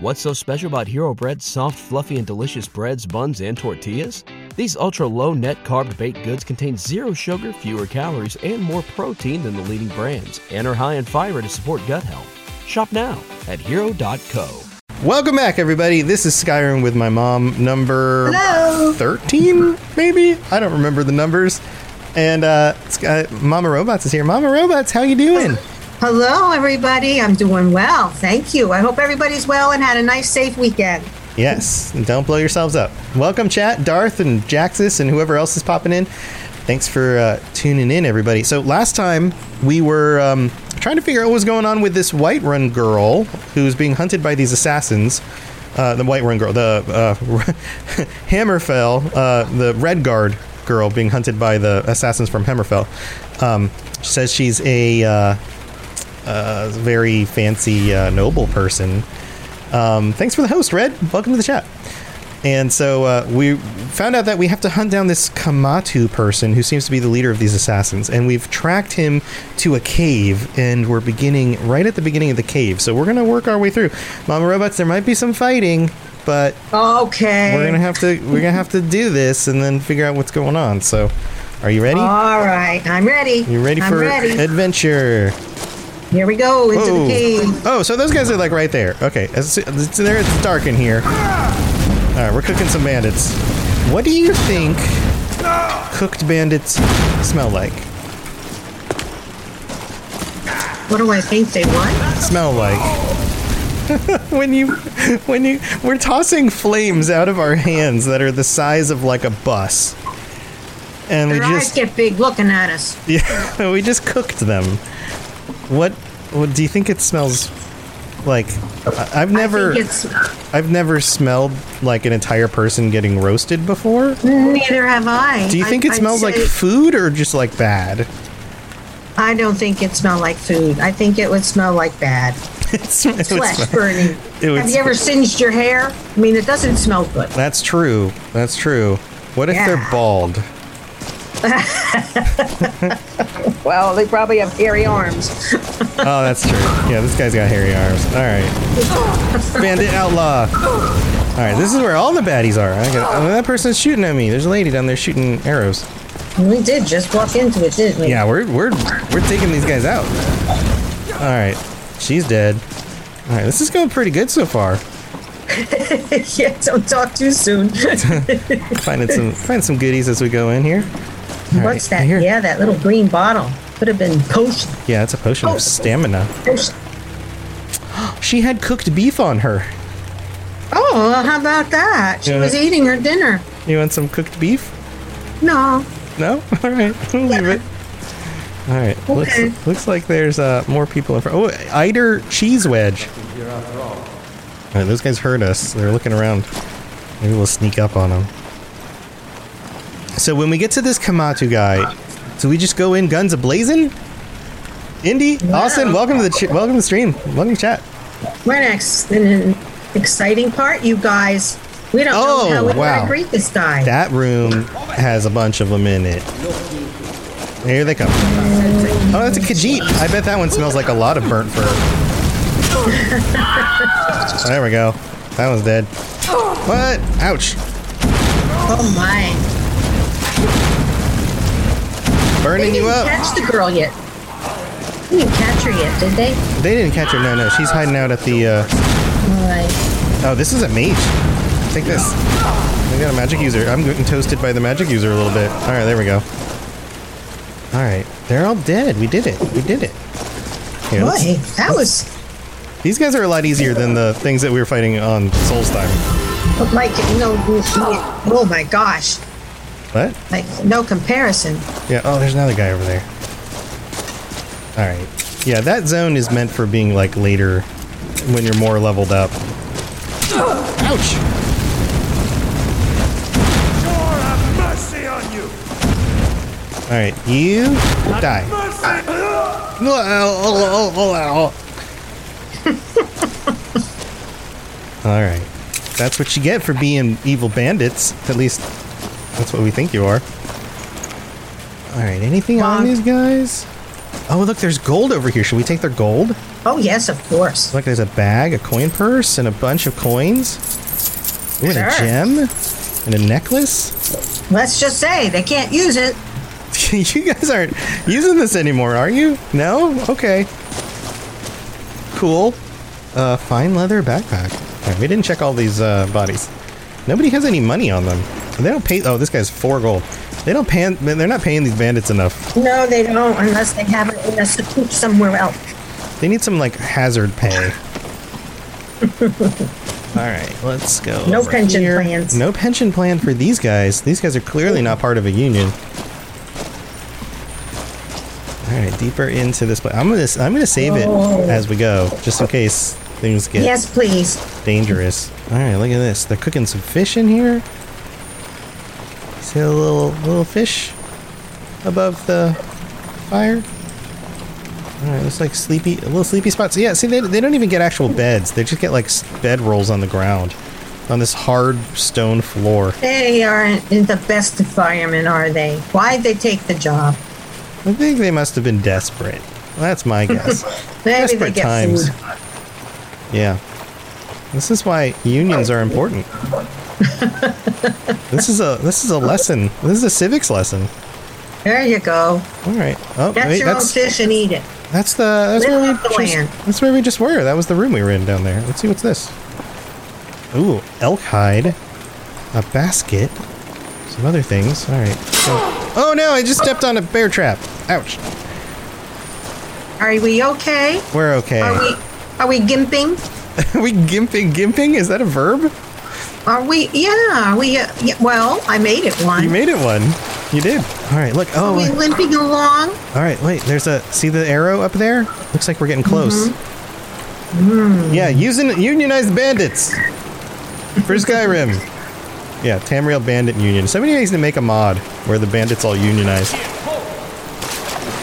What's so special about Hero Bread's soft, fluffy, and delicious breads, buns, and tortillas? These ultra low net carb baked goods contain zero sugar, fewer calories, and more protein than the leading brands, and are high in fiber to support gut health. Shop now at hero.co. Welcome back, everybody. This is Skyrim with my mom, number Hello. 13, maybe? I don't remember the numbers. And uh, Sky- Mama Robots is here. Mama Robots, how you doing? Hello, everybody. I'm doing well. Thank you. I hope everybody's well and had a nice, safe weekend. Yes, don't blow yourselves up. Welcome, chat, Darth and Jaxus and whoever else is popping in. Thanks for uh, tuning in, everybody. So last time we were um, trying to figure out what was going on with this Whiterun girl who's being hunted by these assassins. Uh, the Whiterun girl, the uh, Hammerfell, uh, the Redguard girl being hunted by the assassins from Hammerfell. Um, says she's a uh, uh, very fancy uh, noble person. Um, thanks for the host, Red. Welcome to the chat. And so uh, we found out that we have to hunt down this Kematu person who seems to be the leader of these assassins. And we've tracked him to a cave, and we're beginning right at the beginning of the cave. So we're going to work our way through. Mama Robots, there might be some fighting, but Okay. we're gonna have to we're gonna have to do this and then figure out what's going on. So, are you ready? All right. I'm ready. you ready I'm for ready. adventure? Here we go into Whoa. the cave. Oh, so those guys are like right there. Okay, it's, it's there. It's dark in here. All right, we're cooking some bandits. What do you think cooked bandits smell like? What do I think they want? Smell like when you when you we're tossing flames out of our hands that are the size of like a bus, and we Their eyes just get big looking at us. yeah we just cooked them. What what do you think it smells like? I- I've never I think it's, I've never smelled like an entire person getting roasted before. neither have I. Do you think I, it smells I'd like say- food or just like bad? I don't think it smelled like food. I think it would smell like bad. It's, it Flesh smell- burning. Have you ever singed your hair? I mean, it doesn't smell good. That's true. That's true. What if they're bald? Well, they probably have hairy arms. Oh, that's true. Yeah, this guy's got hairy arms. All right. Bandit outlaw. All right, this is where all the baddies are. I got, oh, that person's shooting at me. There's a lady down there shooting arrows. We did just walk into it, didn't we? Yeah, we're we're we're taking these guys out. All right, she's dead. All right, this is going pretty good so far. yeah, don't talk too soon. Finding some find some goodies as we go in here. All What's right, that? Here. Yeah, that little green bottle. Could have been potion. Yeah, it's a potion Oh. of stamina. potion. She had cooked beef on her. Oh, well, how about that? She Yeah. was eating her dinner. You want some cooked beef? No. No? All right, we'll leave it. All right. Okay. Looks, looks like there's uh, more people in front. Oh, Eidar Cheese Wedge. All right, those guys heard us. They're looking around. Maybe we'll sneak up on them. So when we get to this Kematu guy, do we just go in guns ablazing? Indy, Austin, welcome to the ch- welcome to the stream. Welcome to chat. My next an exciting part, you guys. We don't Oh, know how we're wow. to greet this guy. That room has a bunch of them in it. Here they come. Oh, that's a Khajiit. I bet that one smells like a lot of burnt fur. there we go. That one's dead. What? Ouch. oh, my. Burning you didn't up. catch the girl yet. They didn't catch her yet, did they? They didn't catch her. No, no. She's hiding out at the. Uh... Right. Oh, this is a mage. Take this. I got a magic user. I'm getting toasted by the magic user a little bit. All right, there we go. All right, they're all dead. We did it. We did it. Here, let's- Boy, that was These guys are a lot easier than the things that we were fighting on Solstheim. like, no, oh my gosh. What? Like, no comparison. Yeah. Oh, there's another guy over there. All right. Yeah, that zone is meant for being like later when you're more leveled up. Ouch. Lord have mercy on you! All right, you die. All right. That's what you get for being evil bandits. At least that's what we think you are. All right. Anything on these guys? Oh, look, there's gold over here. Should we take their gold? Oh, yes, of course. Look, there's a bag, a coin purse, and a bunch of coins. Ooh, and a gem, and a necklace. Let's just say they can't use it. you guys aren't using this anymore, are you? No? Okay. Cool. Uh, fine leather backpack. Alright, we didn't check all these uh, bodies. Nobody has any money on them. They don't pay. Oh, this guy's four gold. They don't pay. They're not paying these bandits enough. No, they don't unless they have it in a soup somewhere else. They need some like hazard pay. All right, let's go. No pension here. plans. No pension plan for these guys. These guys are clearly not part of a union. All right, deeper into this place. I'm gonna I'm gonna save it Oh. as we go, just in case things get Yes, please. dangerous. All right, look at this. They're cooking some fish in here. See a little little fish above the fire. All right, looks like sleepy, a little sleepy spots. Yeah, see, they, they don't even get actual beds. They just get like bed rolls on the ground, on this hard stone floor. They aren't in the best environment, are they? Why'd they take the job? I think they must have been desperate. That's my guess. Maybe desperate times. food. Yeah. This is why unions are important. this is a this is a lesson. This is a civics lesson. There you go. All right. Oh, Get wait, your own fish and eat it. that's the that's Live where we the just, land. that's where we just were. That was the room we were in down there. Let's see what's this. Ooh, elk hide, a basket, some other things. All right. So- oh no! I just stepped on a bear trap. Ouch. Are we okay? We're okay. Are we? Are we gimping? Are we gimping? Gimping? Is that a verb? Are we? Yeah. Are we? Uh, yeah, well, I made it one. You made it one. You did. All right. Look. Oh, Are we limping along? All right, wait. There's a see the arrow up there. Looks like we're getting close. Yeah, using unionized bandits for Skyrim. Yeah, Tamriel Bandit Union. Somebody needs to make a mod where the bandits all unionize. You've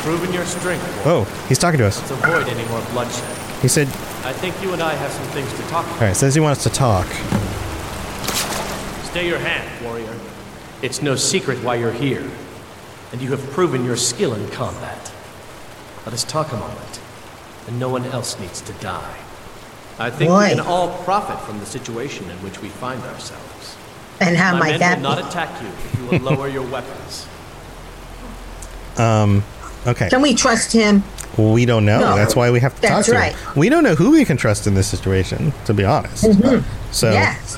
proven your strength. Oh, he's talking to us. Let's avoid any more bloodshed. He said, I think you and I have some things to talk about. "All right." Says he wants to talk. Stay your hand, warrior. It's no secret why you're here, and you have proven your skill in combat. Let us talk a moment, and no one else needs to die. I think Boy. we can all profit from the situation in which we find ourselves. And how My might men that will not attack you if you will lower your weapons. Um, okay. Can we trust him? We don't know. No. That's why we have to That's talk to right. him. We don't know who we can trust in this situation, to be honest. So, Mm-hmm. Yes.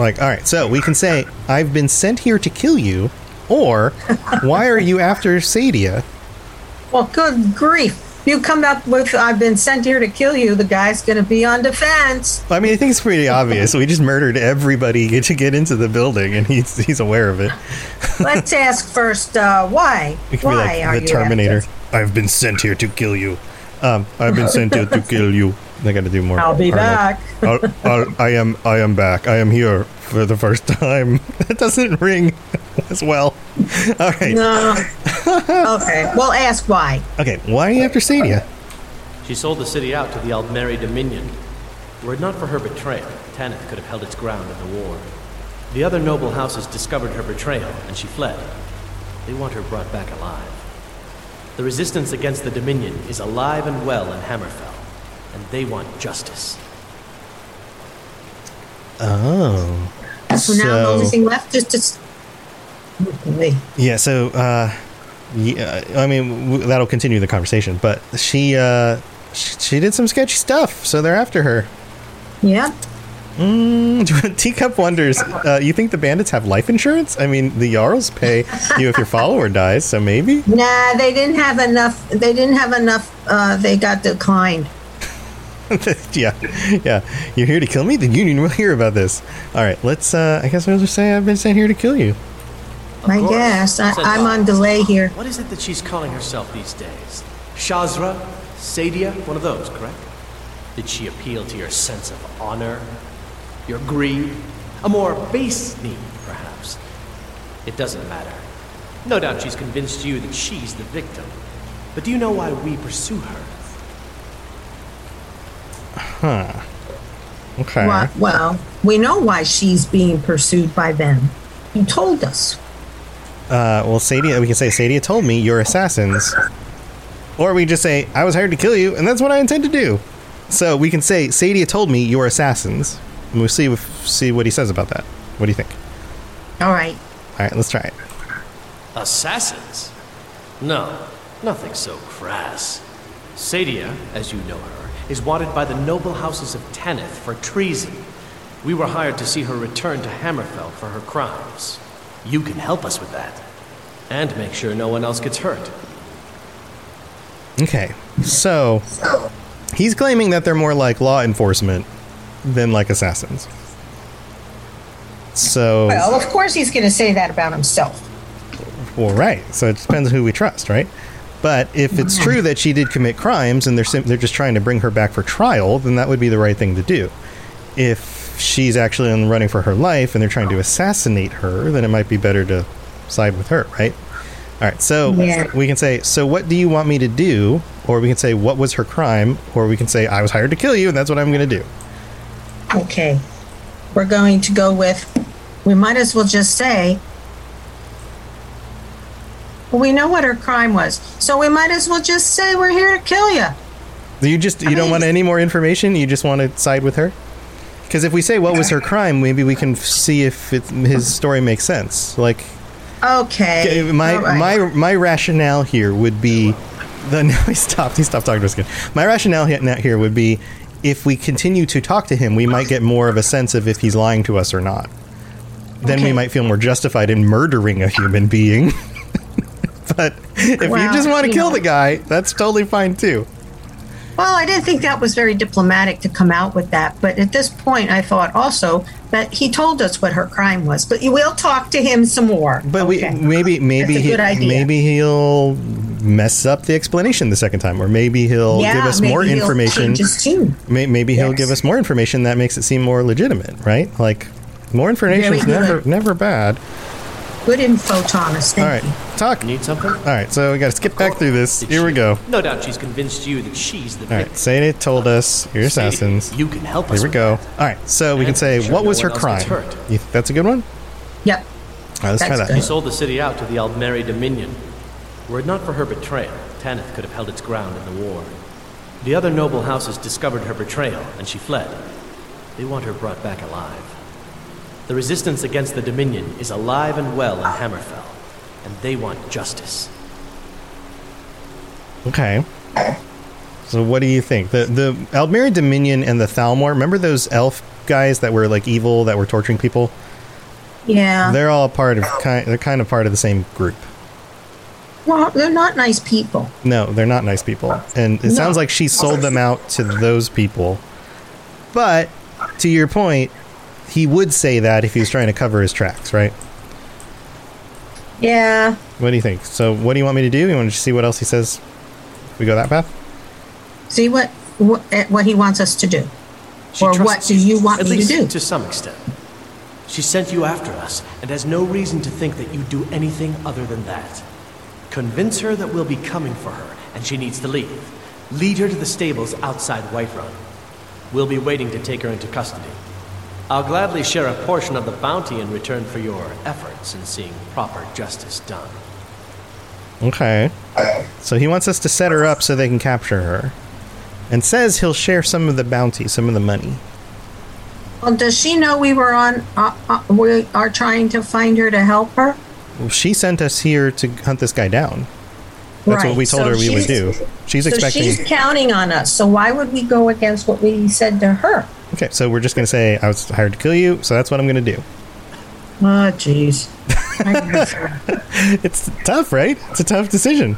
Like, all right. So we can say, "I've been sent here to kill you," or "Why are you after Saadia?" Well, good grief. You come up with, I've been sent here to kill you, the guy's going to be on defense. I mean, I think it's pretty obvious. We just murdered everybody to get into the building, and he's he's aware of it. Let's ask first, uh, why? Why be are like the you Terminator. I've been sent here to kill you. Um, I've been sent here to kill you. They got to do more. I'll be Arnold. back. I'll, I'll, I am. I am back. I am here for the first time. That doesn't ring as well. All right. No. okay. Well, ask why. Okay. Why are you after Saadia? She sold the city out to the Aldmeri Dominion. Were it not for her betrayal, Taneth could have held its ground in the war. The other noble houses discovered her betrayal, and she fled. They want her brought back alive. The resistance against the Dominion is alive and well in Hammerfell, and they want justice. Oh. So, now the only thing left is to. Yeah, so uh yeah, I mean w- that'll continue the conversation, but she uh she, she did some sketchy stuff, so they're after her. Yeah. Teacup wonders, uh, you think the bandits have life insurance? I mean, the Jarls pay you if your follower dies, so maybe? Nah, they didn't have enough. They didn't have enough. Uh, they got declined. yeah, yeah. You're here to kill me? The Union will hear about this. All right, let's, uh, I guess I'll just say I've been sent here to kill you. I course. guess. I, I'm on delay here. What is it that she's calling herself these days? Shazrah? Saadia? One of those, correct? Did she appeal to your sense of honor? Your greed? A more base need, perhaps? It doesn't matter. No doubt she's convinced you that she's the victim. But do you know why we pursue her? Okay. Why- well, we know why she's being pursued by them. You told us. Uh, well, Saadia, we can say Saadia told me you're assassins. Or we just say, I was hired to kill you, and that's what I intend to do. So we can say, Saadia told me you're assassins. And we'll see, if, see what he says about that. What do you think? All right. All right, let's try it. Assassins? No, nothing so crass. Saadia, as you know her, is wanted by the noble houses of Taneth for treason. We were hired to see her return to Hammerfell for her crimes. You can help us with that. And make sure no one else gets hurt. Okay, so he's claiming that they're more like law enforcement than like assassins. So, Well, of course he's going to say that about himself. well, right. So it depends who we trust, right? But if it's true that she did commit crimes and they're sim- they're just trying to bring her back for trial, then that would be the right thing to do. If she's actually on the running for her life and they're trying to assassinate her, then it might be better to side with her, right? All right. So Yeah. we can say, "So what do you want me to do?" Or we can say, "What was her crime?" Or we can say, "I was hired to kill you, and that's what I'm going to do." Okay. We're going to go with, we might as well just say, well, we know what her crime was. So we might as well just say we're here to kill you. You just you don't mean- want any more information. You just want to side with her. Because if we say what was her crime, maybe we can f- see if it, his story makes sense. Like Okay. Okay, my right. my my rationale here would be the no he stopped he stopped talking to us again. My rationale he- now here would be if we continue to talk to him, we might get more of a sense of if he's lying to us or not. Then we might feel more justified in murdering a human being. but if you just want to kill know. the guy, that's totally fine too. Well, I didn't think that was very diplomatic to come out with that. But at this point, I thought also that he told us what her crime was. But you will talk to him some more. But Okay. we maybe maybe he, maybe he'll mess up the explanation the second time, or maybe he'll yeah, give us more information. change his tune. May- Maybe he'll give us more information that makes it seem more legitimate, right? Like more information is never good. never bad. Good info, Thomas. Thank All right, you. talk. Need something? All right, so we got to skip back through this. Did Here we she- go. No doubt she's convinced you that she's the All right, victim. Sadie told us you're Sadie, assassins. You can help us. Here we with go. that. All right, so we can And say sure what no was her one else crime? gets hurt. You think that's a good one. Yep. All right, let's try That's that. She sold the city out to the Aldmeri Dominion. Were it not for her betrayal, Taneth could have held its ground in the war. The other noble houses discovered her betrayal, and she fled. They want her brought back alive. The resistance against the Dominion is alive and well in Hammerfell, and they want justice. Okay. So what do you think? The the Aldmeri Dominion and the Thalmor, remember those elf guys that were like evil that were torturing people? Yeah. They're all part of kind they're kind of part of the same group. well, they're not nice people. No, they're not nice people. And it No. sounds like she sold them out to those people. But to your point, he would say that if he was trying to cover his tracks, right? Yeah. What do you think? So what do you want me to do? You want to see what else he says? We go that path? See what what, eh, what he wants us to do. She Or what do you want at me to do? To some extent. She sent you after us and has no reason to think that you'd do anything other than that. Convince her that we'll be coming for her and she needs to leave. Lead her to the stables outside Whiterun. We'll be waiting to take her into custody. I'll gladly share a portion of the bounty in return for your efforts in seeing proper justice done. Okay. So he wants us to set her up so they can capture her. And says he'll share some of the bounty, some of the money. Well, does she know we were on? Uh, uh, we are trying to find her to help her. Well, she sent us here to hunt this guy down. That's what we told so her we would do. She's so expecting. she's counting on us. So why would we go against what we said to her? Okay, so we're just going to say, I was hired to kill you, so that's what I'm going to do. Oh, jeez. It's tough, right? It's a tough decision.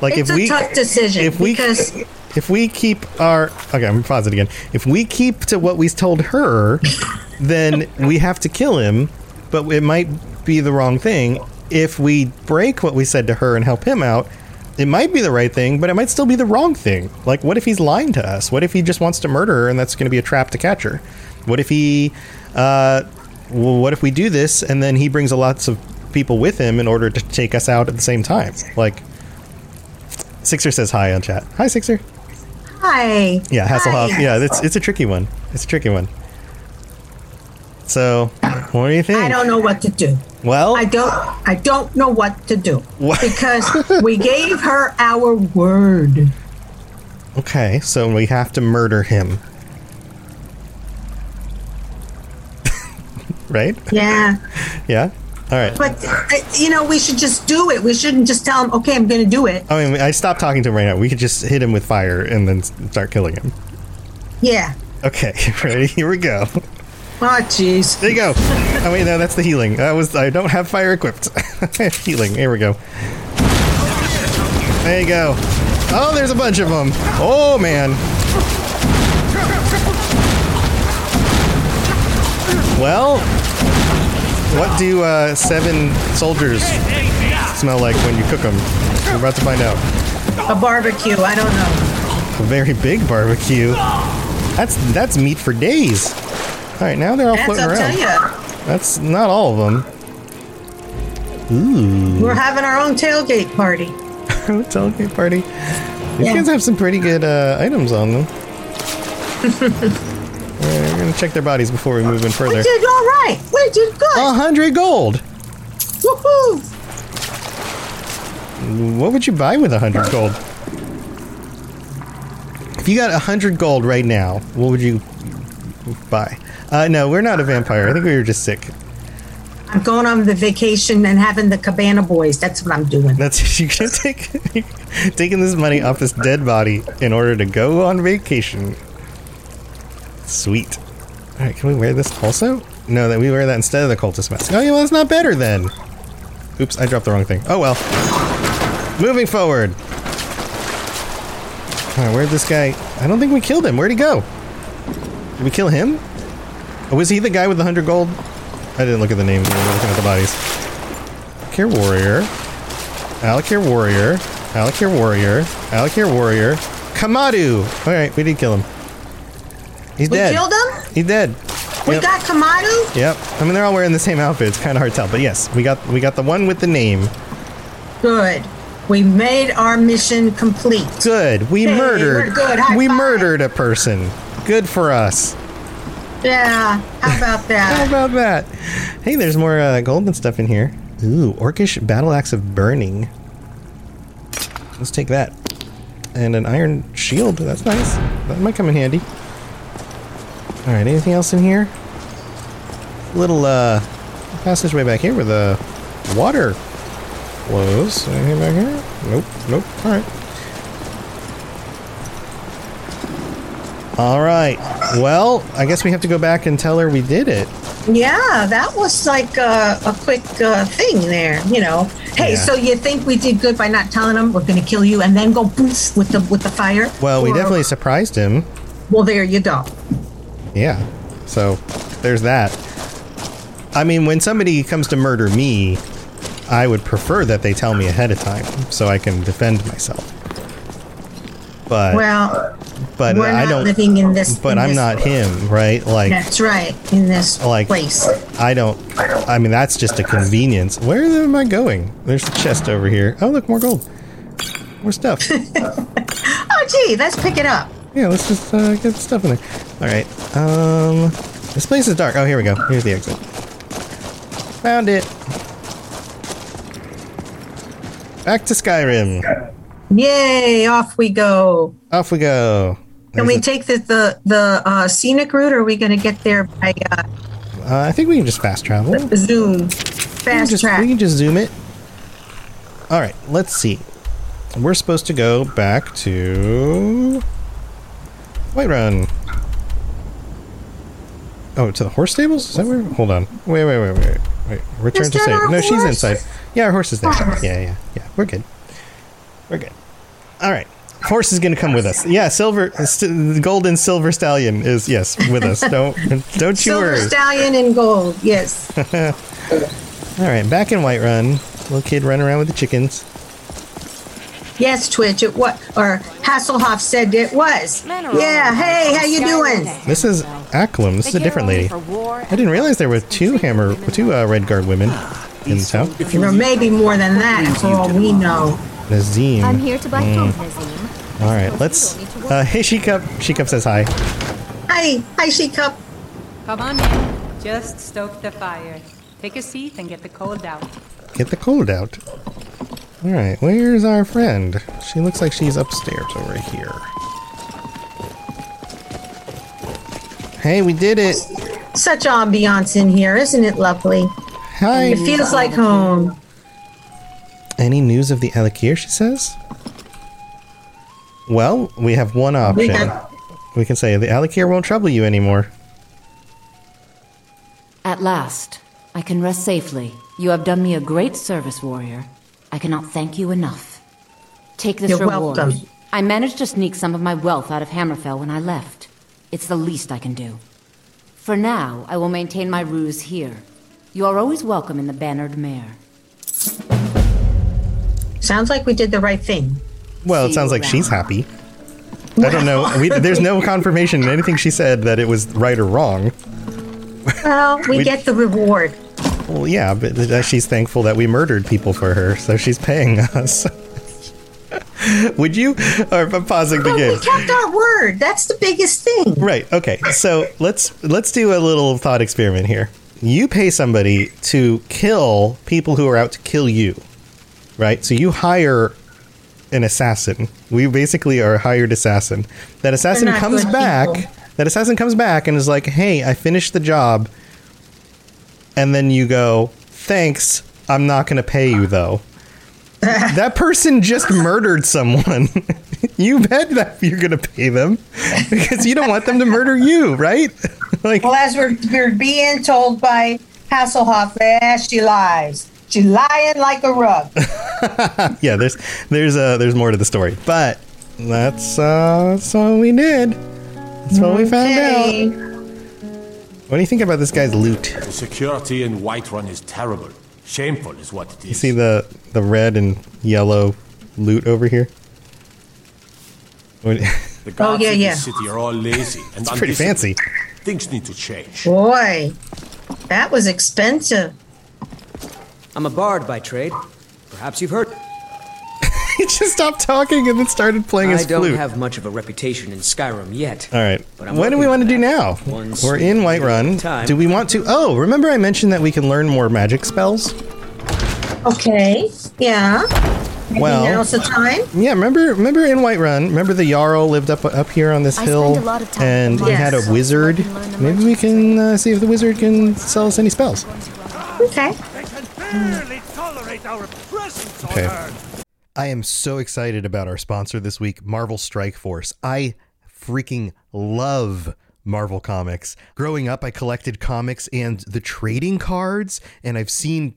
Like it's if a we tough decision if we because if we keep our okay, I'm gonna pause it again. If we keep to what we told her, then we have to kill him, but it might be the wrong thing. If we break what we said to her and help him out, it might be the right thing, but it might still be the wrong thing. Like, what if he's lying to us? What if he just wants to murder her and that's going to be a trap to catch her? What if he, uh, well, what if we do this and then he brings a lots of people with him in order to take us out at the same time? Like, Sixer says hi on chat. Hi, Sixer. hi. Yeah, Hasselhoff. Hi. Yeah, it's it's a tricky one. It's a tricky one. So, what do you think? I don't know what to do. Well, I don't I don't know what to do What? because we gave her our word. okay, so we have to murder him. right? Yeah, Yeah. All right. but you know we should just do it. We shouldn't just tell him, "Okay, I'm going to do it." I mean, I stopped talking to him right now. We could just hit him with fire and then start killing him. Yeah. Okay, ready? Here we go. Oh, jeez. There you go. Oh wait, no, that's the healing. That was I don't have fire equipped. healing. Here we go. There you go. Oh, there's a bunch of them. Oh man. Well, what do uh, seven soldiers smell like when you cook them? We're about to find out. A barbecue. I don't know. A very big barbecue. That's that's meat for days. All right, now they're all That's, floating I'll around. tell you. That's not all of them. Ooh, We're having our own tailgate party. tailgate party. These Yeah. guys have some pretty good uh, items on them. Alright, We're gonna check their bodies before we move in We further. did all right. We did good. A hundred gold. Woohoo! What would you buy with a hundred gold? If you got a hundred gold right now, what would you buy? Uh, no, we're not a vampire. I think we were just sick. I'm going on the vacation and having the Cabana Boys. That's what I'm doing. That's you can take taking this money off this dead body in order to go on vacation. Sweet. All right, can we wear this also? No, that we wear that instead of the cultist mask. Oh, yeah, well, that's not better then. Oops, I dropped the wrong thing. Oh well. Moving forward. All right, where'd this guy? I don't think we killed him. Where'd he go? Did we kill him? Was he the guy with the hundred gold? I didn't look at the names. We were looking at the bodies. Care warrior. Alik'r warrior. Alik'r warrior. Alik'r warrior. Kematu. All right, we did kill him. He's We dead. We killed him? He's dead. We Yep. got Kematu? Yep. I mean, they're all wearing the same outfit. It's kind of hard to tell, but yes, we got we got the one with the name. Good. We made our mission complete. Good. We Hey, murdered. good. High we five. murdered a person. Good for us. Yeah, how about that? How about that? Hey, there's more uh, golden stuff in here. Ooh, orcish battle axe of burning. Let's take that. And an iron shield. That's nice. That might come in handy. All right. Anything else in here? Little uh, passageway back here where the water flows. Anything back here? Nope. Nope. Alright. All right. Well, I guess we have to go back and tell her we did it. Yeah, that was like a, a quick uh, thing there, you know. Hey, Yeah. so you think we did good by not telling them we're going to kill you and then go poof with the with the fire? Well, we Or- definitely surprised him. Well, there you go. Yeah. So there's that. I mean, when somebody comes to murder me, I would prefer that they tell me ahead of time so I can defend myself. But Well, but we're I not don't. living in this. but in I'm this- not him, right? Like That's right. In this like place. I don't. I mean, that's just a convenience. Where am I going? There's a chest over here. Oh, look, more gold. More stuff. Oh, gee, let's pick it up. Yeah, let's just uh, get the stuff in there. All right. Um, this place is dark. Oh, here we go. Here's the exit. Found it. Back to Skyrim. Yay! Off we go. Off we go. Can we take the the, the uh, scenic route, or are we going to get there by uh, uh, I think we can just fast travel. We can Zoom? Fast just, track. we can just zoom it. All right. Let's see. We're supposed to go back to Whiterun. Oh, to the horse stables? Is that where? Hold on. Wait, wait, wait, wait, wait. Return to our No, she's horse? inside. Yeah, our horse is there. Yeah, yeah, yeah. We're good. We're good. All right. Horse is going to come with us. Yeah, silver, st- the golden silver stallion is yes with us. Don't don't you Silver worry. stallion and gold. Yes. All right, back in Whiterun, little kid running around with the chickens. yes, Twitch. It what? Or Hasselhoff said it was. Yeah. Hey, how you doing? This is Acklam. This is a different lady. I didn't realize there were two hammer, two uh, red guard women in town. There may be more than that, for all we know. Nazeem. I'm here to buy Mm. food, Nazeem. All right, let's. Uh, hey, She cup says hi. Hi, hi, she cup. Come on in. Just stoke the fire. Take a seat and get the cold out. Get the cold out. All right, where's our friend? She looks like she's upstairs over here. Hey, we did it. Such ambiance in here, isn't it lovely? Hi. It feels like home. Any news of the Alik'r, she says? Well, we have one option. have- We can say the Alik'r won't trouble you anymore. At last, I can rest safely. You have done me a great service, warrior. I cannot thank you enough. Take this You're reward. welcome. I managed to sneak some of my wealth out of Hammerfell when I left. It's the least I can do. For now, I will maintain my ruse here. You are always welcome in the Bannered Mare. Sounds like we did the right thing. Well, it sounds like she's around. happy. I don't know. We, there's no confirmation in anything she said that it was right or wrong. Well, we, We- get the reward. Well, yeah, but she's thankful that we murdered people for her, so she's paying us. Would you? Or uh, I'm pausing the But game. we kept our word. That's the biggest thing. Right. Okay. So let's let's do a little thought experiment here. You pay somebody to kill people who are out to kill you, right? So you hire an assassin. We basically are a hired assassin. That assassin comes back. people. That assassin comes back and is like, "Hey, I finished the job." And then you go, "Thanks. I'm not going to pay you though." that person just murdered someone. you bet that you're going to pay them because you don't want them to murder you, right? like, Well, as we're, we're being told by Hasselhoff, yeah, she lies. She lying like a rug. yeah, there's there's uh there's more to the story, but that's uh that's what we did. That's what we found out. What do you think about this guy's loot? The security in Whiterun is terrible. Shameful is what it is. You see the the red and yellow loot over here? What- the guards yeah, in yeah. the city are all lazy and It's pretty fancy. Things need to change. Boy, that was expensive. I'm a bard by trade. Perhaps you've heard. he just stopped talking and then started playing his I don't flute. have much of a reputation in Skyrim yet. All right. But I'm What do we want to do now? that. We're in little Whiterun. time. Do we want to? Oh, remember I mentioned that we can learn more magic spells? Okay, yeah. Maybe Well- now's the time. Yeah, remember remember in Whiterun, remember the Jarl lived up up here on this I hill spend a lot of time and with he had a wizard. Maybe we can uh, see if the wizard can sell us any spells. Okay. Barely tolerate our presence Okay. on Earth. I am so excited about our sponsor this week, Marvel Strike Force. I freaking love Marvel Comics. Growing up, I collected comics and the trading cards, and I've seen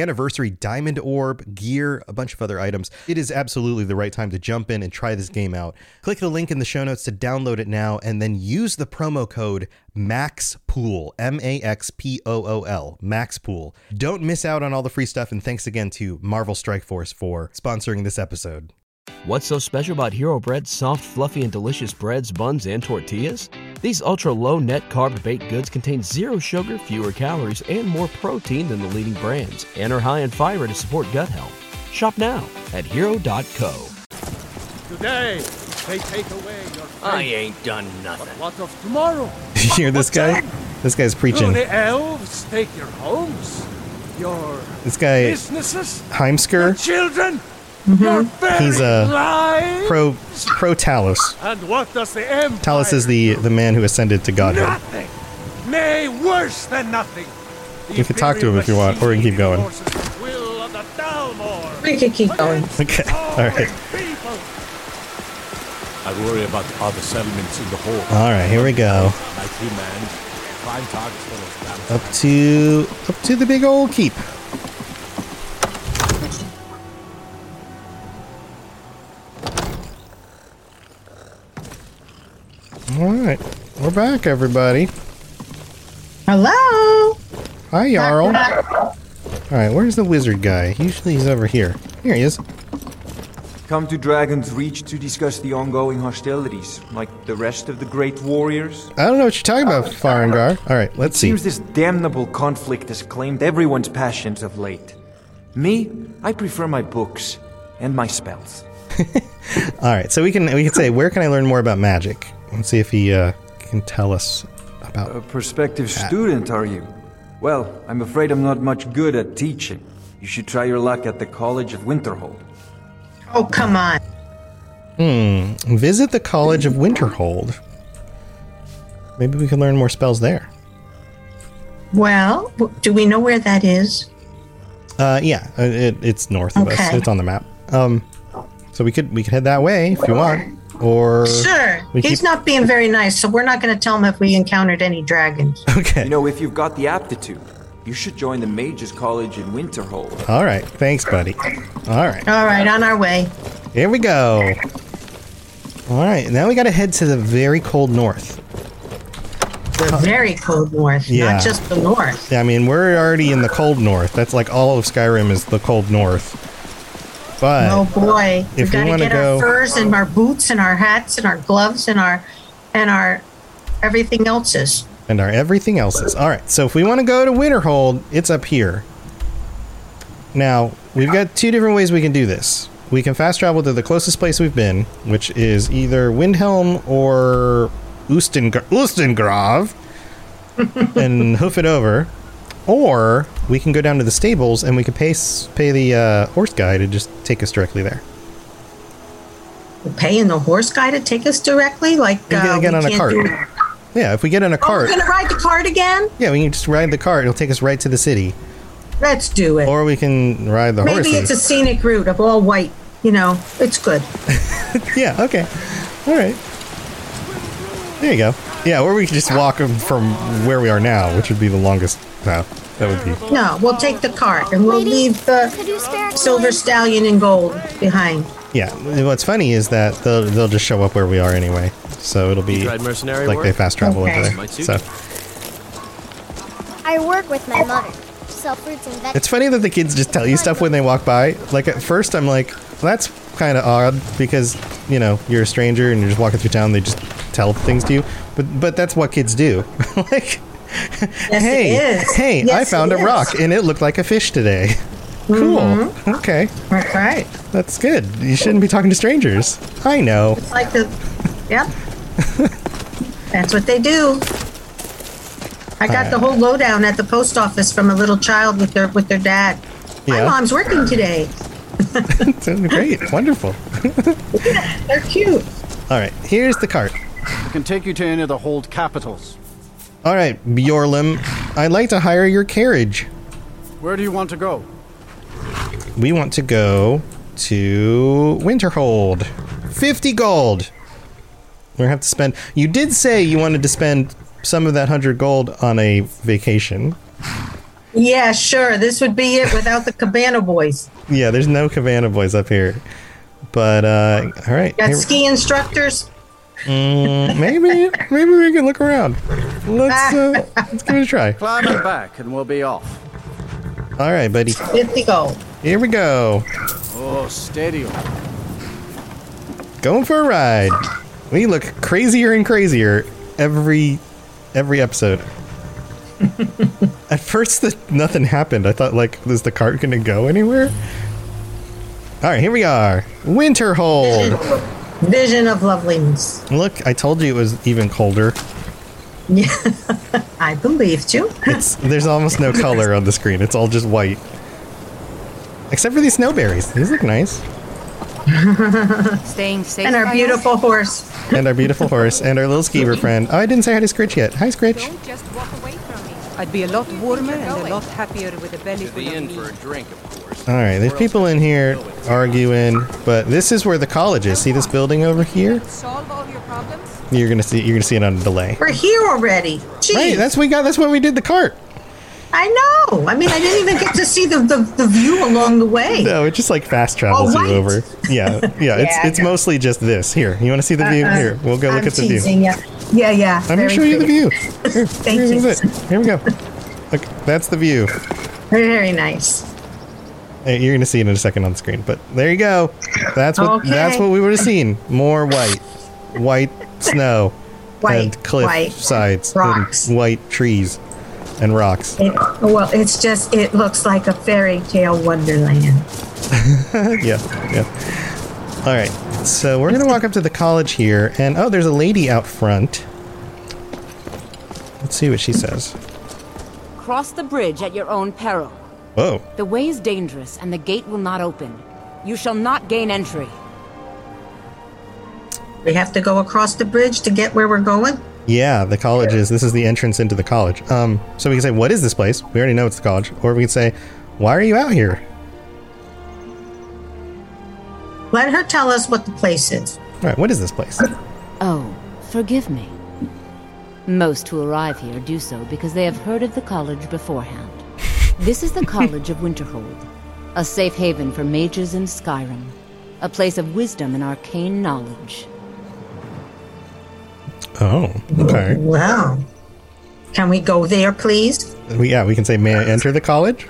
anniversary diamond orb, gear, a bunch of other items. It is absolutely the right time to jump in and try this game out. Click the link in the show notes to download it now and then use the promo code MAXPOOL, M A X P O O L, MAXPOOL. Don't miss out on all the free stuff and thanks again to Marvel Strike Force for sponsoring this episode. What's so special about Hero Bread's soft, fluffy, and delicious breads, buns, and tortillas? These ultra low net carb baked goods contain zero sugar, fewer calories, and more protein than the leading brands, and are high in fiber to support gut health. Shop now at hero.co. Today, they take away your I ain't done nothing. What of tomorrow? you hear this guy? This guy's Do preaching. the elves take your homes? Your This guy, businesses? Heimskr, Children? Your very He's, uh, lives? pro pro Talos. And what does the Empire Talos is the the man who ascended to godhood. Nothing. Nay, worse than nothing. The You can talk to him if you want, or you can keep going. Will of the We could keep going. Okay, all right, People. I worry about the other settlements in the hole. all right. Here we go. My two men, prime targets for those damn Up to up to the big old keep. All right, we're back, everybody. Hello. Hi, Jarl. All right, where's the wizard guy? Usually he's over here. Here he is. Come to Dragonsreach to discuss the ongoing hostilities, like the rest of the great warriors. I don't know what you're talking about, Farengar. All right, let's see. Seems this damnable conflict has claimed everyone's passions of late. Me, I prefer my books and my spells. All right, so we can we can say where can I learn more about magic? Let's see if he uh, can tell us about. A prospective student, are you? Well, I'm afraid I'm not much good at teaching. You should try your luck at the College of Winterhold. Oh, come on. Hmm. Visit the College of Winterhold. Maybe we can learn more spells there. Well, do we know where that is? Uh, yeah, uh, it, it's north of us. It's on the map. Um, so we could we could head that way if you want, or Sure. We He's keep- not being very nice, so we're not going to tell him if we encountered any dragons. Okay. You know, if you've got the aptitude, you should join the Mages College in Winterhold. All right. Thanks, buddy. All right. All right, on our way. Here we go. All right. Now we got to head to the very cold north. The very cold north, Yeah. not just the north. Yeah, I mean, we're already in the cold north. That's like all of Skyrim is the cold north. But Oh boy, if we got to wanna get go- our furs and our boots and our hats and our gloves and our and our everything else's. and our everything else is. All right, so if we want to go to Winterhold, it's up here. Now, we've got two different ways we can do this. We can fast travel to the closest place we've been, which is either Windhelm or Ustengrav, and hoof it over. Or we can go down to the stables and we can pay pay the uh, horse guy to just take us directly there. We're paying the horse guy to take us directly, like We uh, get, on a cart. Yeah, if we get in a Oh, we're cart, gonna ride the cart again. yeah, we can just ride the cart. It'll take us right to the city. Let's do it. Or we can ride the horse. Maybe horses. it's a scenic route of all white. You know, it's good. Yeah, okay. All right. There you go. Yeah, or we could just walk from where we are now, which would be the longest path. That would be. No, we'll take the cart and we'll Lady, leave the could you spare a silver stallion and gold behind. Yeah, what's funny is that they'll, they'll just show up where we are anyway. So it'll be mercenary like work? they fast travel Okay. over there. So. I work with my mother. Sell fruits and vegetables. it's funny that the kids just tell you stuff when they walk by. Like at first, I'm like, well, that's kind of odd because you know you're a stranger and you're just walking through town. They just tell things to you. But but that's what kids do. like, Yes, hey, it is. hey, I found a is. rock and it looked like a fish today. Cool. Mm-hmm. Okay. That's right. That's good. You shouldn't be talking to strangers. I know. It's like the, yep. That's what they do. I got the whole lowdown at the post office from a little child with their with their dad. Yeah. My mom's working today. It's great. Wonderful. They're cute. All right. Here's the cart. I can take you to any of the hold capitals. All right, Bjorlam. I'd like to hire your carriage. Where do you want to go? We want to go to Winterhold. 50 gold. We're gonna have to spend. You did say you wanted to spend some of that 100 gold on a vacation. Yeah, sure. This would be it without the Cabana boys. Yeah, there's no Cabana boys up here. But, uh, all right. Got here- ski instructors. Mm, maybe, maybe we can look around. Let's, uh, let's give it a try. Climb it back and we'll be off. All right, buddy. 50 gold. Here we go. Oh, steady. Going for a ride. We look crazier and crazier every every episode. At first, the, nothing happened. I thought, like, is the cart going to go anywhere? All right, here we are. Winterhold. Vision of loveliness. Look, I told you it was even colder. Yeah, I believed you. It's there's almost no color on the screen. It's all just white, except for these snowberries. These look nice. Staying safe. And our by beautiful horse. And our beautiful horse and our little skeever friend. Oh, I didn't say hi to Scritch yet. Hi, Scritch. Don't just walk away from me. I'd be a lot warmer and a lot happier with a belly full of meat. for a drink, of course. All right, there's people in here arguing, but this is where the college is. See this building over here? Solve all your problems? You're gonna see. You're gonna see it on a delay. We're here already. Jeez. Right. That's we got. That's why we did the cart. I know. I mean, I didn't even get to see the, the, the view along the way. No, it just like fast travels Oh, you over. Yeah, yeah. It's Yeah, I it's mostly just this. Here, you want to see the view? Uh-uh. Here, we'll go look I'm at the view. teasing ya. Yeah, yeah. I'm gonna very show you the view. Here, Thank here's you. Here we go. Look, that's the view. Very nice. Hey, You're going to see it in a second on the screen, but there you go. That's what Okay. that's what we would have seen. More white, white snow, White, and cliff white, sides, rocks. and white trees, and rocks. It, well, it's just, it looks like a fairy tale wonderland. yeah, yeah. All right, so we're gonna walk up to the college here, and oh, there's a lady out front. Let's see what she says. Cross the bridge at your own peril. Whoa. The way is dangerous, and the gate will not open. You shall not gain entry. We have to go across the bridge to get where we're going? Yeah, the college is. This is the entrance into the college. Um, so we can say, "What is this place?" We already know it's the college, or we can say, "Why are you out here?" Let her tell us what the place is. All right, what is this place? Oh, forgive me. Most who arrive here do so because they have heard of the college beforehand. This is the College of Winterhold, a safe haven for mages in Skyrim, a place of wisdom and arcane knowledge. Oh, okay. Wow. Can we go there, please? We, yeah, we can say, "May I enter the college?"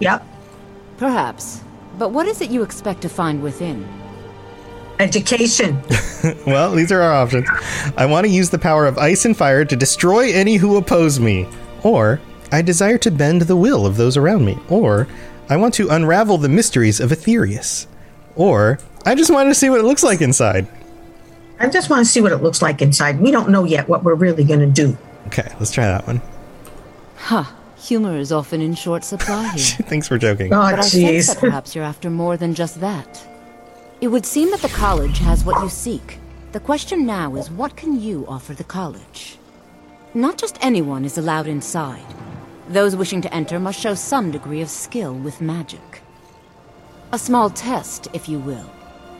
Yep. Perhaps. But what is it you expect to find within? Education. well, these are our options. I want to use the power of ice and fire to destroy any who oppose me. Or, I desire to bend the will of those around me. Or, I want to unravel the mysteries of Aetherius. Or, I just want to see what it looks like inside. I just want to see what it looks like inside. We don't know yet what we're really going to do. Okay, let's try that one. Huh. Humor is often in short supply here. She thinks we're joking. Oh, but I sense jeez. that perhaps you're after more than just that. It would seem that the college has what you seek. The question now is what can you offer the college? Not just anyone is allowed inside. Those wishing to enter must show some degree of skill with magic. A small test, if you will.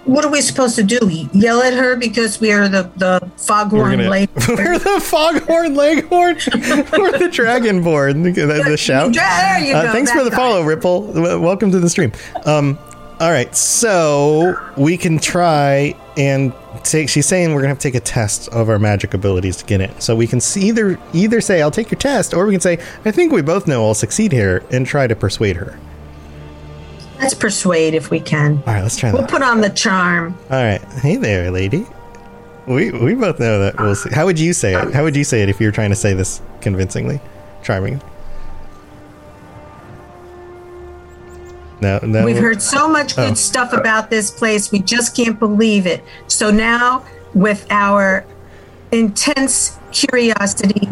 What are we supposed to do? Yell at her because we are the, the foghorn lake? we're the foghorn leghorn. we're the dragonborn. The, the shout. There you Uh, go, thanks for the guy. follow, Ripple. W- welcome to the stream. Um, all right, so we can try and take. She's saying we're gonna have to take a test of our magic abilities to get in. So we can either either say I'll take your test, or we can say I think we both know I'll succeed here and try to persuade her. Let's persuade if we can. All right, let's try We'll that. put on the charm. All right, hey there, lady. We we both know that we'll see. How would you say it? How would you say it if you were trying to say this convincingly, charming? No, no. We've heard so much good Oh. stuff about this place. We just can't believe it. So now, with our intense curiosity,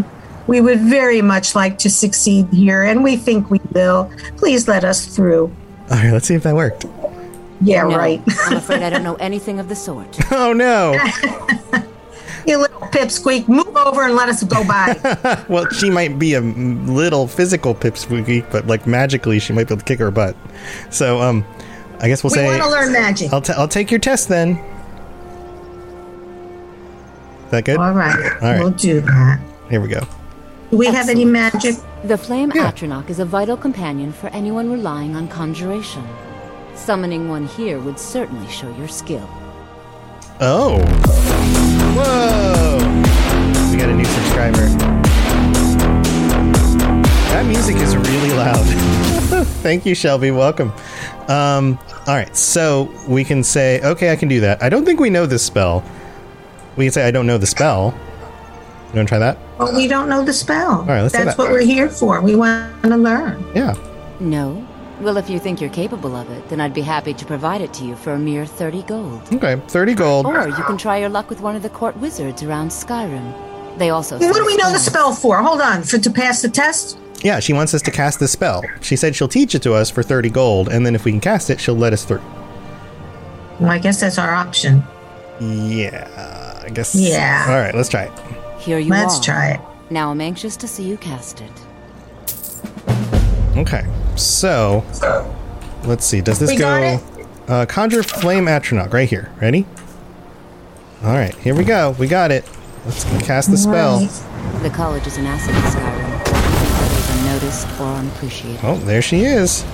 we would very much like to succeed here, and we think we will. Please let us through. All right, let's see if that worked. Yeah, No, right. I'm afraid I don't know anything of the sort. Oh no! you little pipsqueak, move over and let us go by. well, she might be a little physical pipsqueak, but like magically, she might be able to kick her butt. So, um, I guess we'll we say want to learn magic. I'll t- I'll take your test then. Is that good? All right, All right. we'll do that. Here we go. Do we have any magic? The Flame Atronach is a vital companion for anyone relying on conjuration. Summoning one here would certainly show your skill. Oh. A new subscriber. That music is really loud. Thank you, Shelby. Welcome. Um, all right, so we can say, okay, I can do that. I don't think we know this spell. We can say, I don't know the spell. You want to try that? Well, we don't know the spell. All right, let's do That's that. what we're here for. We want to learn. Yeah. No? Well, if you think you're capable of it, then I'd be happy to provide it to you for a mere 30 gold. Okay, 30 gold. Or you can try your luck with one of the court wizards around Skyrim. They also. What do we know the spell for? Hold on. For to pass the test? Yeah, she wants us to cast the spell. She said she'll teach it to us for 30 gold, and then if we can cast it, she'll let us through. Well, I guess that's our option. Yeah, I guess. Yeah. All right, let's try it. Here you go. Let's are. try it. Now I'm anxious to see you cast it. Okay, so let's see. Does this We go? got Uh, conjure flame atronach right here. Ready? All right, here we go. We got it. Let's cast the spell. The college is an asset in Skyrim. Others unnoticed or unappreciated. Oh, there she is.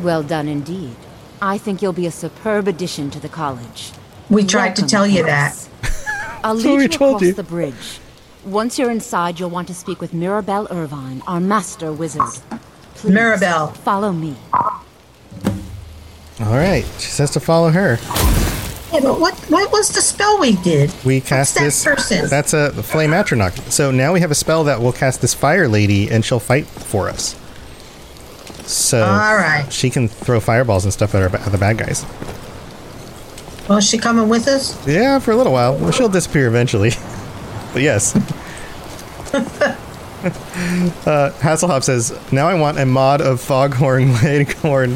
Well done indeed. I think you'll be a superb addition to the college. We tried to Welcome, tell you that. I'll That's what lead we you across you. the bridge. Once you're inside, you'll want to speak with Mirabelle Ervine, our master wizard. Please, Mirabelle. Follow me. All right, she says to follow her. Yeah, but what what was the spell we did? We cast that this. person? That's a flame atronach. So now we have a spell that will cast this fire lady, and she'll fight for us. So All right. she can throw fireballs and stuff at, our, at the bad guys. Oh, is she coming with us? Yeah, for a little while. Well, she'll disappear eventually. but yes. uh, Hasselhoff says, "Now I want a mod of Foghorn Leghorn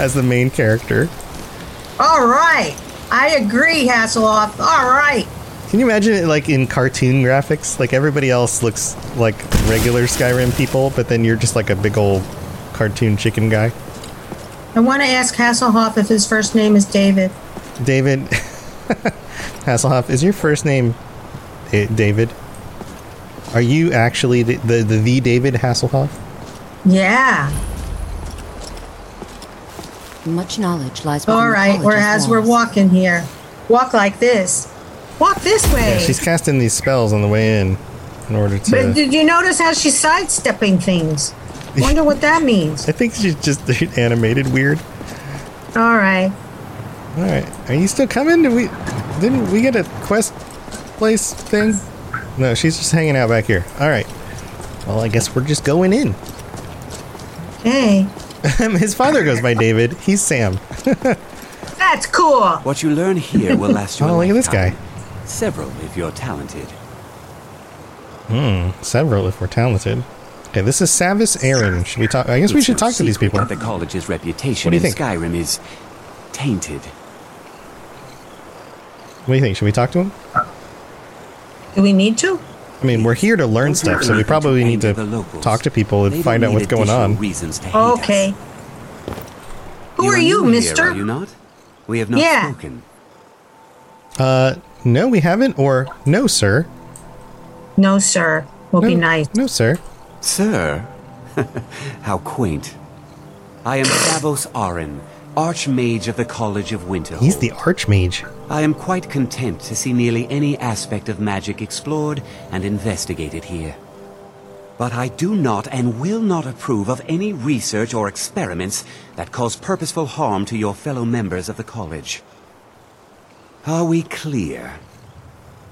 as the main character." All right. I agree, Hasselhoff. All right. Can you imagine it like in cartoon graphics? Like everybody else looks like regular Skyrim people, but then you're just like a big old cartoon chicken guy. I want to ask Hasselhoff if his first name is David. David Hasselhoff, is your first name David? Are you actually the the, the, the David Hasselhoff? Yeah. Much knowledge lies within All the right. college's Whereas we're walking here, walk like this. Walk this way. Yeah, she's casting these spells on the way in in order to. But did you notice how she's sidestepping things? Wonder what that means. I think she's just animated weird. All right. All right, are you still coming? Did we didn't we get a quest place thing? No, she's just hanging out back here. All right. Well, I guess we're just going in. Hey, His father goes by David. He's Sam. that's cool. What you learn here will last you a Oh, look at this guy. Several if you're talented. Hmm. Several, if we're talented. Okay, this is Savos Aren. Should we talk? I guess we should no talk to these people. The college's reputation What do you in think? Skyrim is tainted. What do you think? Should we talk to him? Do we need to? I mean, we're here to learn stuff, so we probably need to talk to people and They find out what's going on. Reasons us. Okay. Who are You're you, here, mister? are you not? We have not Yeah. spoken. Uh, no, we haven't. Or no, sir. No, sir. Will be nice. No, sir. Sir? How quaint. I am Savos Aren, Archmage of the College of Winterhold. He's the Archmage. I am quite content to see nearly any aspect of magic explored and investigated here. But I do not and will not approve of any research or experiments that cause purposeful harm to your fellow members of the college. Are we clear?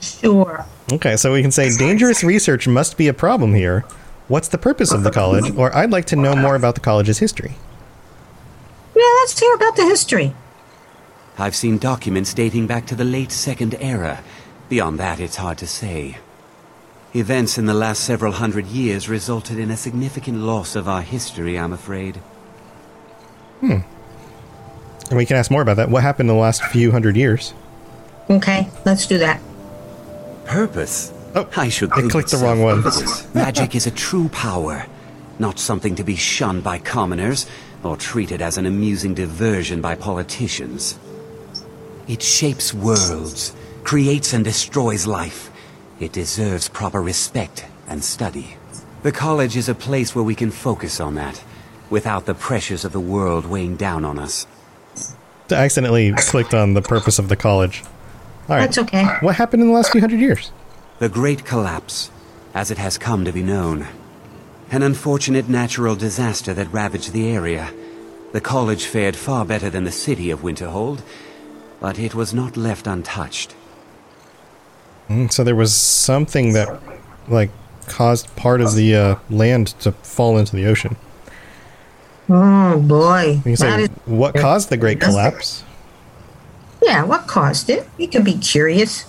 Sure. Okay, so we can say dangerous research must be a problem here. What's the purpose of the college? Or I'd like to know more about the college's history. Yeah, let's hear about the history. I've seen documents dating back to the late Second Era. Beyond that, it's hard to say. Events in the last several hundred years resulted in a significant loss of our history, I'm afraid. Hmm. And we can ask more about that. What happened in the last few hundred years? Okay, let's do that. Purpose? Oh, I should I clicked the wrong one. Magic is a true power, not something to be shunned by commoners or treated as an amusing diversion by politicians. It shapes worlds, creates and destroys life. It deserves proper respect and study. The college is a place where we can focus on that, without the pressures of the world weighing down on us. I accidentally clicked on the purpose of the college. All right. That's okay. What happened in the last few hundred years? The Great Collapse, as it has come to be known. An unfortunate natural disaster that ravaged the area. The college fared far better than the city of Winterhold, but it was not left untouched. Mm, so there was something that, like, caused part of the uh, land to fall into the ocean. Oh boy. You say, That is- what caused the Great Collapse? Yeah, what caused it? You can be curious.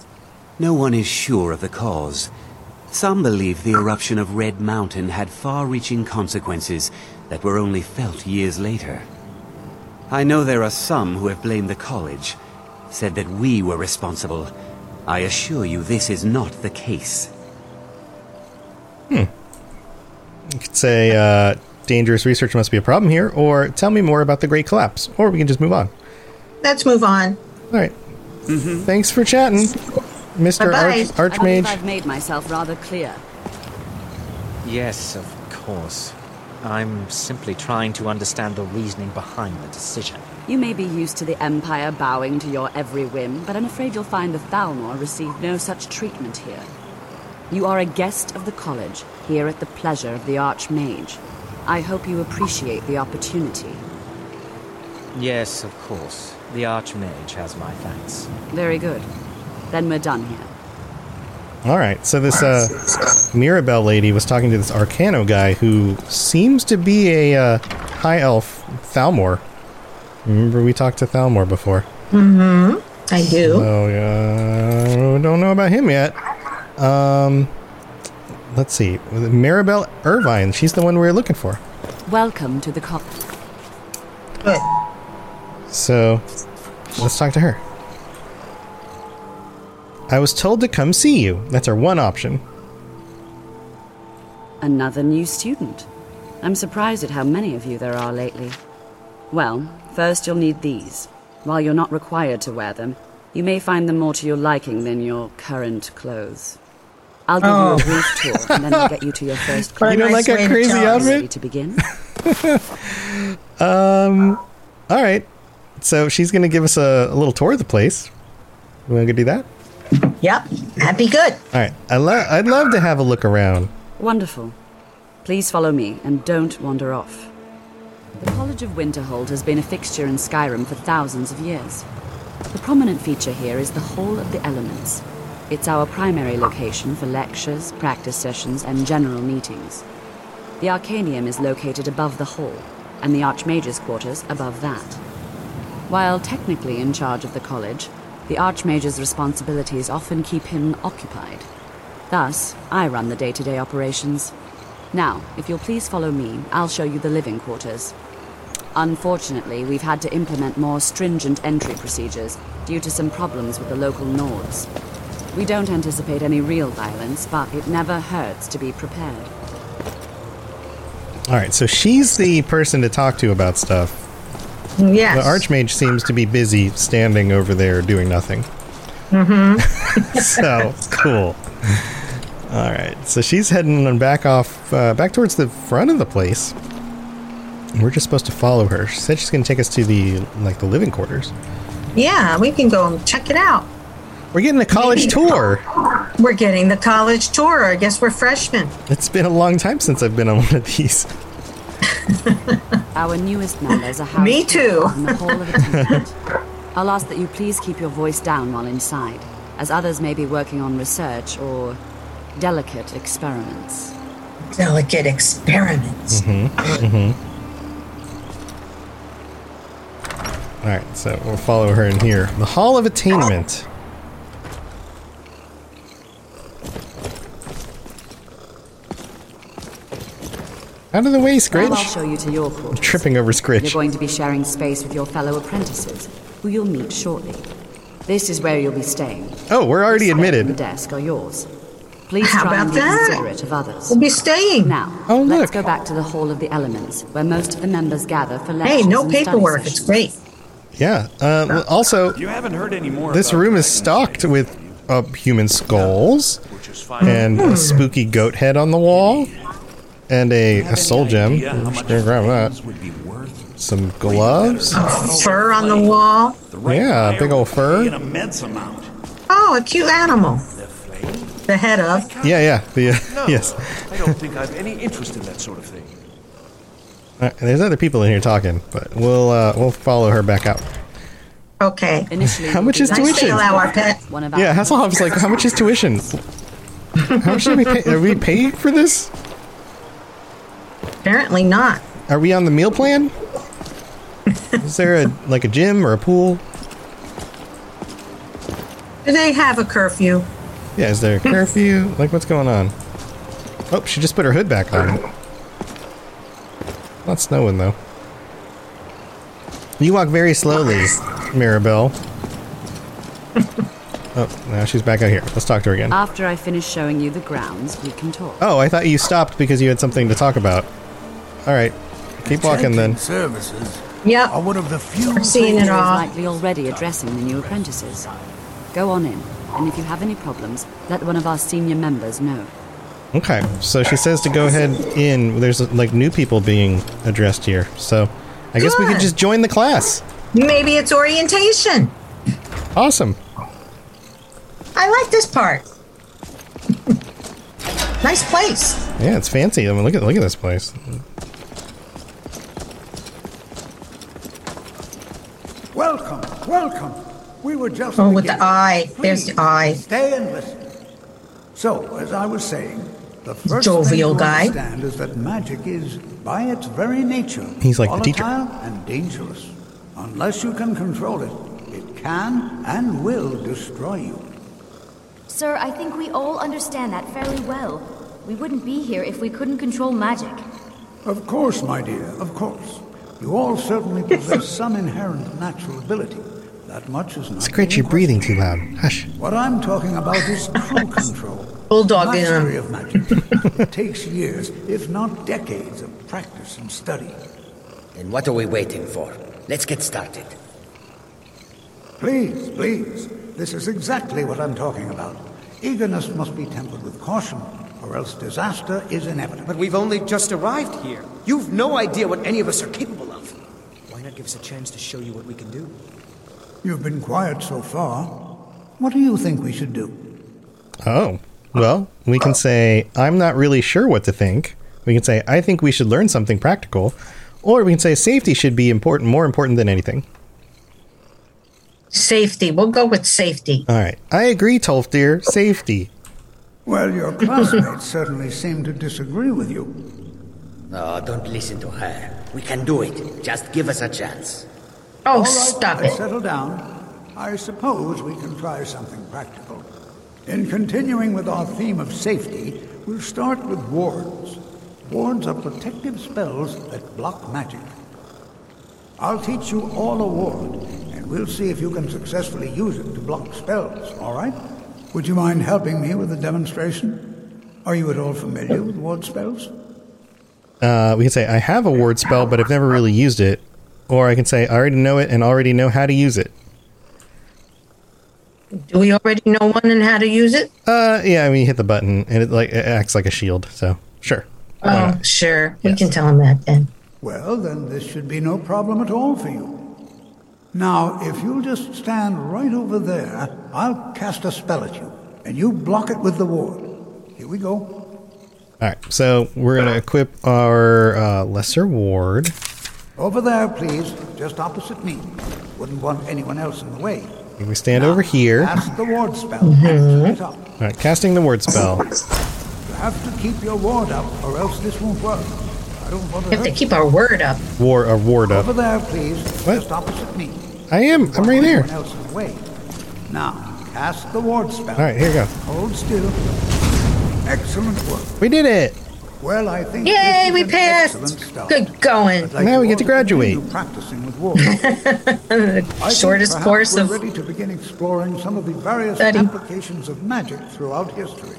No one is sure of the cause. Some believe the eruption of Red Mountain had far-reaching consequences that were only felt years later. I know there are some who have blamed the college, said that we were responsible. I assure you this is not the case. Hmm. You could say, uh, dangerous research must be a problem here, or tell me more about the Great Collapse, or we can just move on. Let's move on. All right. Thanks for chatting, Mr. Bye-bye. Arch- I Archmage. I've made myself rather clear. Yes, of course. I'm simply trying to understand the reasoning behind the decision. You may be used to the Empire bowing to your every whim, but I'm afraid you'll find the Thalmor receive no such treatment here. You are a guest of the college, here at the pleasure of the Archmage. I hope you appreciate the opportunity. Yes, of course. The Archmage has my thanks. Very good. Then we're done here. All right. So this uh, Mirabelle lady was talking to this Ancano guy who seems to be a uh, high elf Thalmor. Remember we talked to Thalmor before. Mm-hmm. I do. Oh So uh, don't know about him yet. Um, let's see. Mirabelle Ervine. She's the one we are looking for. Welcome to the cop. Good. So let's talk to her. I was told to come see you. That's our one option. Another new student. I'm surprised at how many of you there are lately. Well, first you'll need these. While you're not required to wear them, you may find them more to your liking than your current clothes. I'll give Oh. you a brief tour and then I'll get you to your first Class. You don't nice like a crazy tell us. outfit? Ready to begin? Um, all right. So she's going to give us a, a little tour of the place. You want to go do that? Yep, that'd be good. All right. I lo- I'd love to have a look around. Wonderful. Please follow me and don't wander off. The College of Winterhold has been a fixture in Skyrim for thousands of years. The prominent feature here is the Hall of the Elements. It's our primary location for lectures, practice sessions, and general meetings. The Arcanium is located above the hall, and the Archmage's quarters above that. While technically in charge of the college, the Archmage's responsibilities often keep him occupied. Thus, I run the day to day operations. Now, if you'll please follow me, I'll show you the living quarters. Unfortunately, we've had to implement more stringent entry procedures due to some problems with the local Nords. We don't anticipate any real violence, but it never hurts to be prepared. All right. So she's the person to talk to about stuff. Yes. The Archmage seems to be busy standing over there doing nothing. Mm-hmm. so cool. All right, so she's heading on back off, uh, back towards the front of the place. We're just supposed to follow her. She said she's going to take us to the like the living quarters. Yeah, we can go and check it out. We're getting a college tour. We're getting the college tour. I guess we're freshmen. It's been a long time since I've been on one of these. Our newest members are housed Me too. in the Hall of Attainment. I'll ask that you please keep your voice down while inside, as others may be working on research or delicate experiments. Delicate experiments. Mm-hmm. Mm-hmm. All right, so we'll follow her in here. The Hall of Attainment. Out of the way, Now I'll show you to your quarters. Tripping over Scritch. You're going to be sharing space with your fellow apprentices, who you'll meet shortly. This is where you'll be staying. Oh, we're already The admitted. desk are yours. Please How try and about be that? considerate of others. We'll be staying. Now, Oh, let's look. go back to the Hall of the Elements, where most of the members gather for lectures Hey, no and study paperwork. It's great. Yeah. Uh, well, also, You haven't heard any more. this room is stocked with uh, human skulls which and a spooky goat head on the wall and a, a soul gem. idea how just gonna grab that. would be worth? Some gloves. Fur on the wall. Yeah, big old fur. An immense amount. Oh, a cute animal. The head of. Yeah, yeah. The, uh, No, yes. I don't think I've any interest in that sort of thing. Uh, there's other people in here talking, but we'll uh, we'll follow her back out. Okay. Initially, How much is Nice tuition? to allow our pet. One of our Yeah, Hasselhoff's like, how much is tuition? How much do we pay? Are we paying for this? Apparently not. Are we on the meal plan? Is there a like a gym or a pool? Do they have a curfew? Yeah, is there a curfew? Like, what's going on? Oh, she just put her hood back on. Not snowing though. You walk very slowly, Mirabelle. oh, now she's back out here. Let's talk to her again. After I finish showing you the grounds, we can talk. Oh, I thought you stopped because you had something to talk about. All right, keep walking then. Services Yep. are one of the few We're seeing it Peter is all. likely already addressing the new apprentices. Go on in, and if you have any problems, let one of our senior members know. Okay, so she says to go ahead in. There's like new people being addressed here, so I guess we could just join the class. Maybe it's orientation. Awesome. I like this part. nice place. Yeah, it's fancy. I mean, look at look at this place. Welcome. Welcome. We were just. Oh, with the beginning. eye. There's the eye. Stay and listen. So, as I was saying, the first Jovial thing to guy. understand is that magic is, by its very nature, He's like the teacher. volatile and dangerous. Unless you can control it, it can and will destroy you. Sir, I think we all understand that fairly well. We wouldn't be here if we couldn't control magic. Of course, my dear, of course. You all certainly possess some inherent natural ability. That much is not. Scritch, you're breathing too loud. Hush. What I'm talking about is true control. Bulldog in Mastery him. of magic. it takes years, if not decades, of practice and study. Then what are we waiting for? Let's get started. Please, please. This is exactly what I'm talking about. Eagerness must be tempered with caution, or else disaster is inevitable. But we've only just arrived here. You've no idea what any of us are capable of. Why not give us a chance to show you what we can do? You've been quiet so far. What do you think we should do? Oh, well, we can say, I'm not really sure what to think. We can say, I think we should learn something practical. Or we can say, safety should be important, more important than anything. Safety. We'll go with safety. All right. I agree, Tolfdir. Safety. Well, your classmates certainly seem to disagree with you. No, don't listen to her. We can do it. Just give us a chance. Oh, All right, stop let's it. Settle down. I suppose we can try something practical. In continuing with our theme of safety, we'll start with wards. Wards are protective spells that block magic. I'll teach you all a ward, and we'll see if you can successfully use it to block spells, all right? Would you mind helping me with a demonstration? Are you at all familiar with ward spells? Uh, we can say, I have a ward spell, but I've never really used it. Or I can say, I already know it and already know how to use it. Do we already know one and how to use it? Uh, yeah, I mean, you hit the button and it like it acts like a shield. So sure. Oh, sure. We can tell him that then. Well, then this should be no problem at all for you. Now, if you'll just stand right over there, I'll cast a spell at you, and you block it with the ward. Here we go. All right. So we're gonna equip our uh, lesser ward. Over there, please, just opposite me. Wouldn't want anyone else in the way. We stand over here. Cast the ward spell. Mm-hmm. All right, casting the ward spell. You have to keep your ward up, or else this won't work. I don't want to We have to keep our word up. War a ward up. Over there, please, What? just opposite me. I am. I'm right there. Else in the way. Now, cast the ward spell. All right, here you go. Hold still. Excellent work. We did it. Well, I think Yay, we an passed. excellent start. Good going. Like Now we get to graduate. continue Practicing with wards. I Shortest perhaps course we're of ready to begin exploring some of the various study. applications of magic throughout history.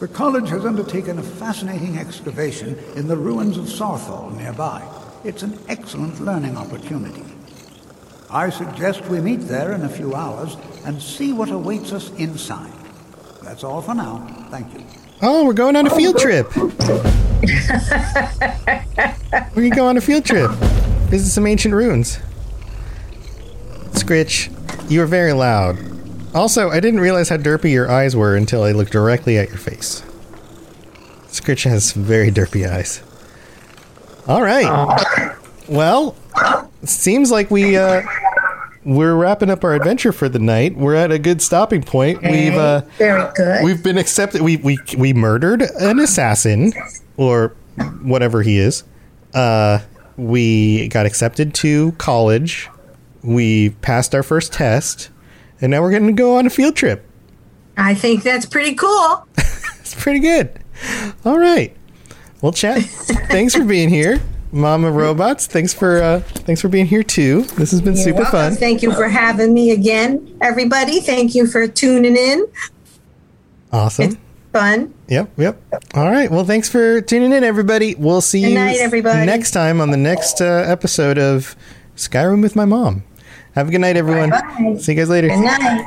The college has undertaken a fascinating excavation in the ruins of Saarthal nearby. It's an excellent learning opportunity. I suggest we meet there in a few hours and see what awaits us inside. That's all for now. Thank you. Oh, we're going on a field trip. we can go on a field trip. Visit some ancient ruins. Scritch, you were very loud. Also, I didn't realize how derpy your eyes were until I looked directly at your face. Scritch has very derpy eyes. All right. Well, seems like we uh, we're wrapping up our adventure for the night. We're at a good stopping point. We've uh, Very good. We've been accepted. We we we murdered an assassin, or whatever he is. Uh, we got accepted to college. We passed our first test, and now we're going to go on a field trip. I think that's pretty cool. It's pretty good. All right. Well, chat. thanks for being here, Mama Robots. Thanks for uh, thanks for being here too. This has been You're super welcome. fun. Thank you for having me again, everybody. Thank you for tuning in. Awesome. Fun. Yep, yep. All right. Well, thanks for tuning in, everybody. We'll see Good you night, everybody. next time on the next uh, episode of Skyrim with my mom. Have a good night, everyone. Bye-bye. See you guys later. Good night.